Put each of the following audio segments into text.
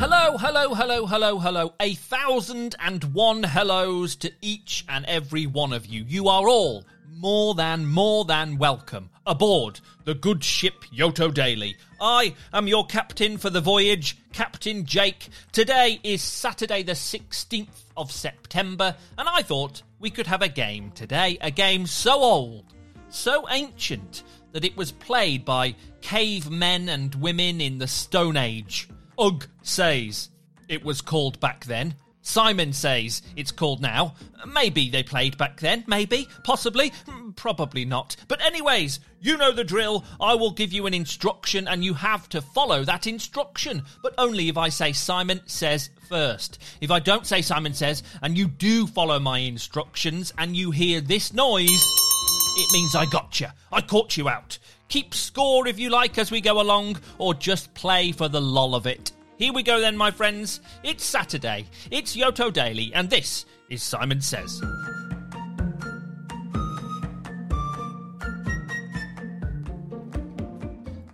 Hello, hello, hello, hello, hello. A thousand and one hellos to each and every one of you. You are all more than, more than welcome aboard the good ship Yoto Daily. I am your captain for the voyage, Captain Jake. Today is Saturday, the 16th of September, and I thought we could have a game today. A game so old, so ancient, that it was played by cavemen and women in the Stone Age. Ugg says it was called back then. Simon says it's called now. Maybe they played back then. Maybe. Possibly. Hmm, Probably not. But, anyways, you know the drill. I will give you an instruction and you have to follow that instruction. But only if I say Simon says first. If I don't say Simon says and you do follow my instructions and you hear this noise, it means I got you. I caught you out. Keep score if you like as we go along, or just play for the lol of it. Here we go then, my friends. It's Saturday. It's Yoto Daily, and this is Simon Says.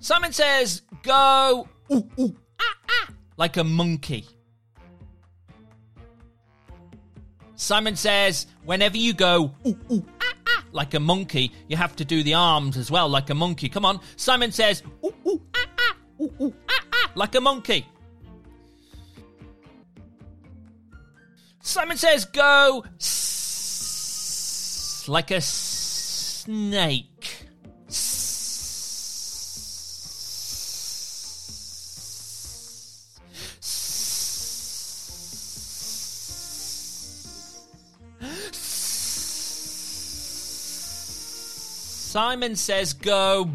Simon says, go ooh, ooh, ah, ah, like a monkey. Simon says, whenever you go ooh, ooh, ah, ah, like a monkey, you have to do the arms as well, like a monkey. Come on. Simon says, ooh, ooh, ah, ah, ooh, ooh, ah, ah, like a monkey. Simon says, go s- like a snake. Simon says go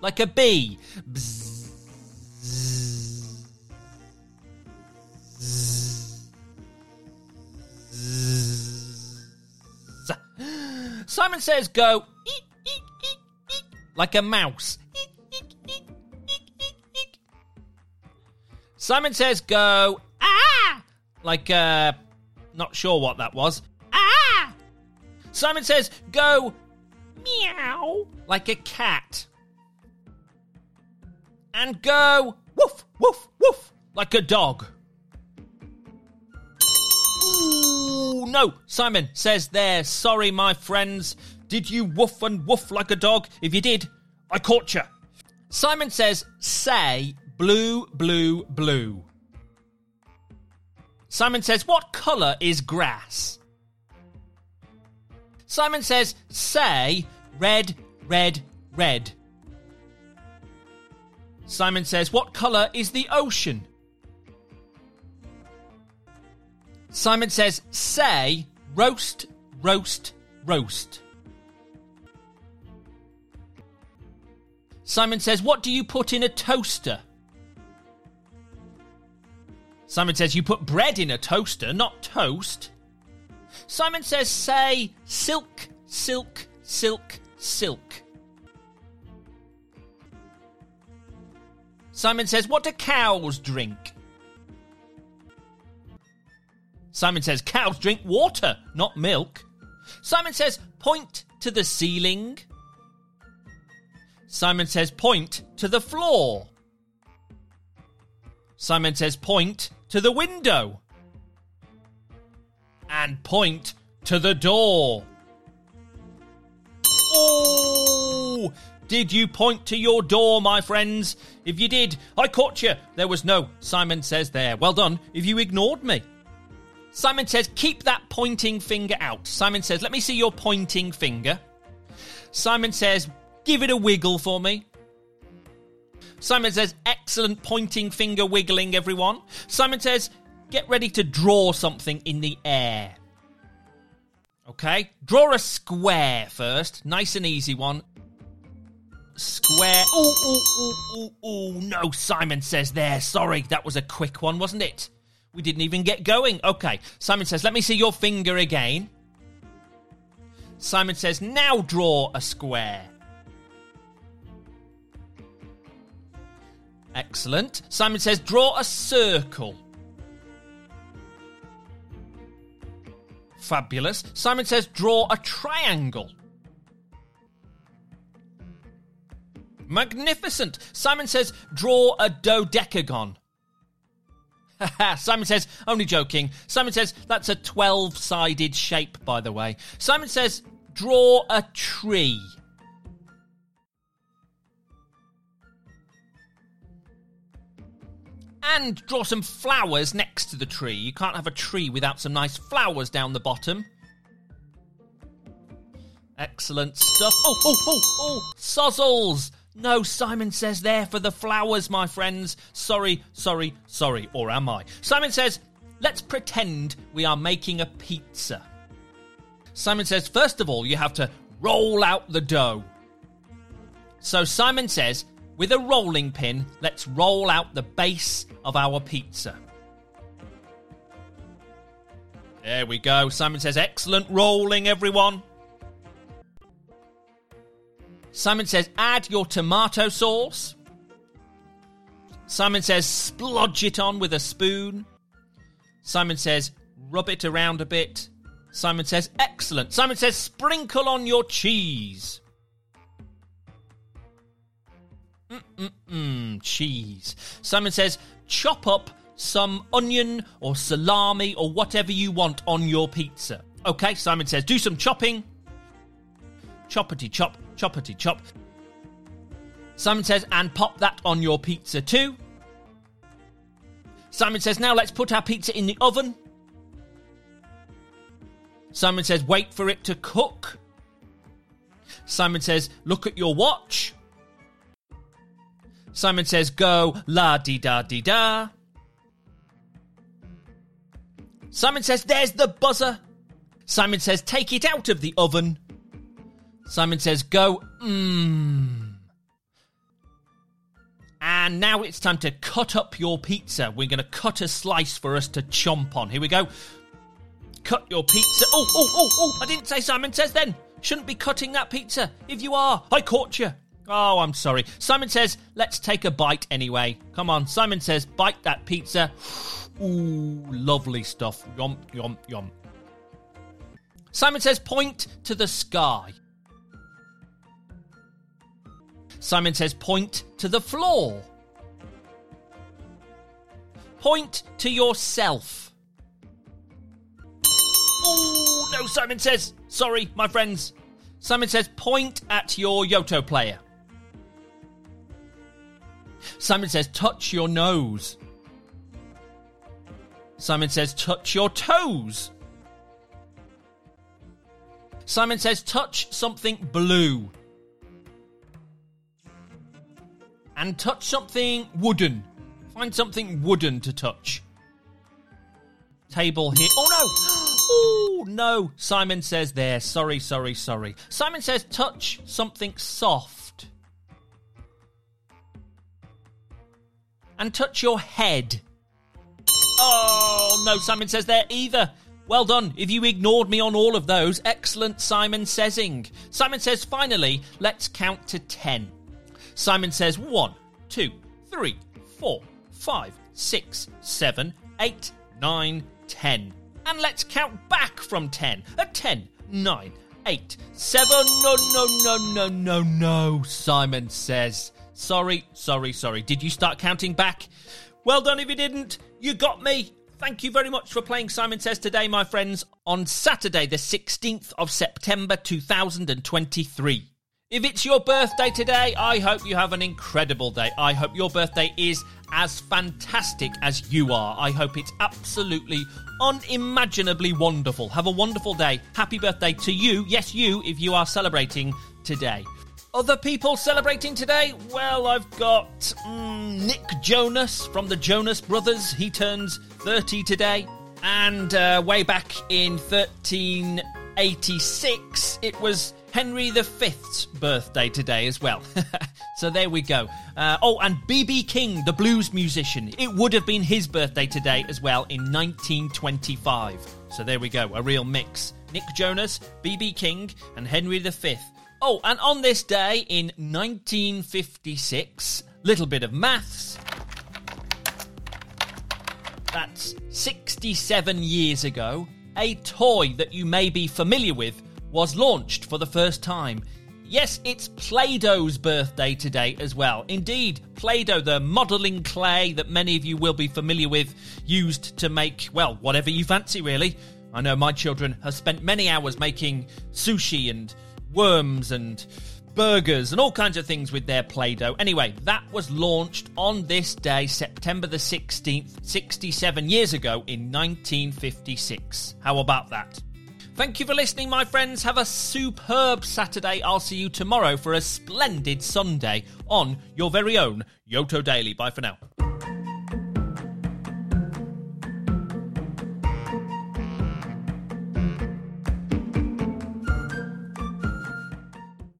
like a bee. Says go eek, eek, eek, like a mouse. Simon says go ah like uh not sure what that was. Ah Simon says go meow like a cat. And go woof woof woof like a dog. Ooh, no, Simon says there. Sorry, my friends. Did you woof and woof like a dog? If you did, I caught you. Simon says, say blue, blue, blue. Simon says, what colour is grass? Simon says, say red, red, red. Simon says, what colour is the ocean? Simon says, say roast, roast, roast. Simon says, what do you put in a toaster? Simon says, you put bread in a toaster, not toast. Simon says, say silk, silk, silk, silk. Simon says, what do cows drink? Simon says, cows drink water, not milk. Simon says, point to the ceiling. Simon says, point to the floor. Simon says, point to the window. And point to the door. Oh! Did you point to your door, my friends? If you did, I caught you. There was no Simon says there. Well done if you ignored me. Simon says, keep that pointing finger out. Simon says, let me see your pointing finger. Simon says, give it a wiggle for me. Simon says, excellent pointing finger wiggling, everyone. Simon says, get ready to draw something in the air. Okay, draw a square first. Nice and easy one. Square. Ooh, ooh, ooh, ooh, ooh. No, Simon says there. Sorry, that was a quick one, wasn't it? We didn't even get going. Okay. Simon says, let me see your finger again. Simon says, now draw a square. Excellent. Simon says, draw a circle. Fabulous. Simon says, draw a triangle. Magnificent. Simon says, draw a dodecagon. Simon says, only joking. Simon says, that's a 12 sided shape, by the way. Simon says, draw a tree. And draw some flowers next to the tree. You can't have a tree without some nice flowers down the bottom. Excellent stuff. Oh, oh, oh, oh, sozzles! No, Simon says there for the flowers, my friends. Sorry, sorry, sorry, or am I? Simon says, let's pretend we are making a pizza. Simon says, first of all, you have to roll out the dough. So Simon says, with a rolling pin, let's roll out the base of our pizza. There we go. Simon says, excellent rolling, everyone. Simon says, add your tomato sauce. Simon says, splodge it on with a spoon. Simon says, rub it around a bit. Simon says, excellent. Simon says, sprinkle on your cheese. Mm-mm-mm, cheese. Simon says, chop up some onion or salami or whatever you want on your pizza. Okay, Simon says, do some chopping. Choppity chop, choppity chop. Simon says, and pop that on your pizza too. Simon says, now let's put our pizza in the oven. Simon says, wait for it to cook. Simon says, look at your watch. Simon says, go la di da di da. Simon says, there's the buzzer. Simon says, take it out of the oven. Simon says, go, mmm. And now it's time to cut up your pizza. We're going to cut a slice for us to chomp on. Here we go. Cut your pizza. Oh, oh, oh, oh, I didn't say Simon says then. Shouldn't be cutting that pizza. If you are, I caught you. Oh, I'm sorry. Simon says, let's take a bite anyway. Come on. Simon says, bite that pizza. Ooh, lovely stuff. Yum, yum, yum. Simon says, point to the sky. Simon says, point to the floor. Point to yourself. Oh, no, Simon says. Sorry, my friends. Simon says, point at your Yoto player. Simon says, touch your nose. Simon says, touch your toes. Simon says, touch something blue. and touch something wooden. Find something wooden to touch. Table here. Oh no! Oh no! Simon says there. Sorry, sorry, sorry. Simon says touch something soft. And touch your head. Oh no, Simon says there either. Well done. If you ignored me on all of those, excellent Simon Saysing. Simon says finally, let's count to 10. Simon says one, two, three, four, five, six, seven, eight, nine, ten. And let's count back from 10. A 10, 9, 8, 7. No, no, no, no, no, no, Simon says. Sorry, sorry, sorry. Did you start counting back? Well done if you didn't. You got me. Thank you very much for playing Simon Says today, my friends, on Saturday, the 16th of September 2023. If it's your birthday today, I hope you have an incredible day. I hope your birthday is as fantastic as you are. I hope it's absolutely unimaginably wonderful. Have a wonderful day. Happy birthday to you. Yes, you, if you are celebrating today. Other people celebrating today? Well, I've got mm, Nick Jonas from the Jonas Brothers. He turns 30 today. And uh, way back in 1386, it was Henry V's birthday today as well. so there we go. Uh, oh, and B.B. King, the blues musician. It would have been his birthday today as well in 1925. So there we go, a real mix. Nick Jonas, B.B. King, and Henry V. Oh, and on this day in 1956, little bit of maths. That's 67 years ago. A toy that you may be familiar with was launched for the first time. Yes, it's Play Doh's birthday today as well. Indeed, Play Doh, the modelling clay that many of you will be familiar with, used to make, well, whatever you fancy, really. I know my children have spent many hours making sushi and worms and burgers and all kinds of things with their Play Doh. Anyway, that was launched on this day, September the 16th, 67 years ago in 1956. How about that? Thank you for listening, my friends. Have a superb Saturday. I'll see you tomorrow for a splendid Sunday on your very own Yoto Daily. Bye for now.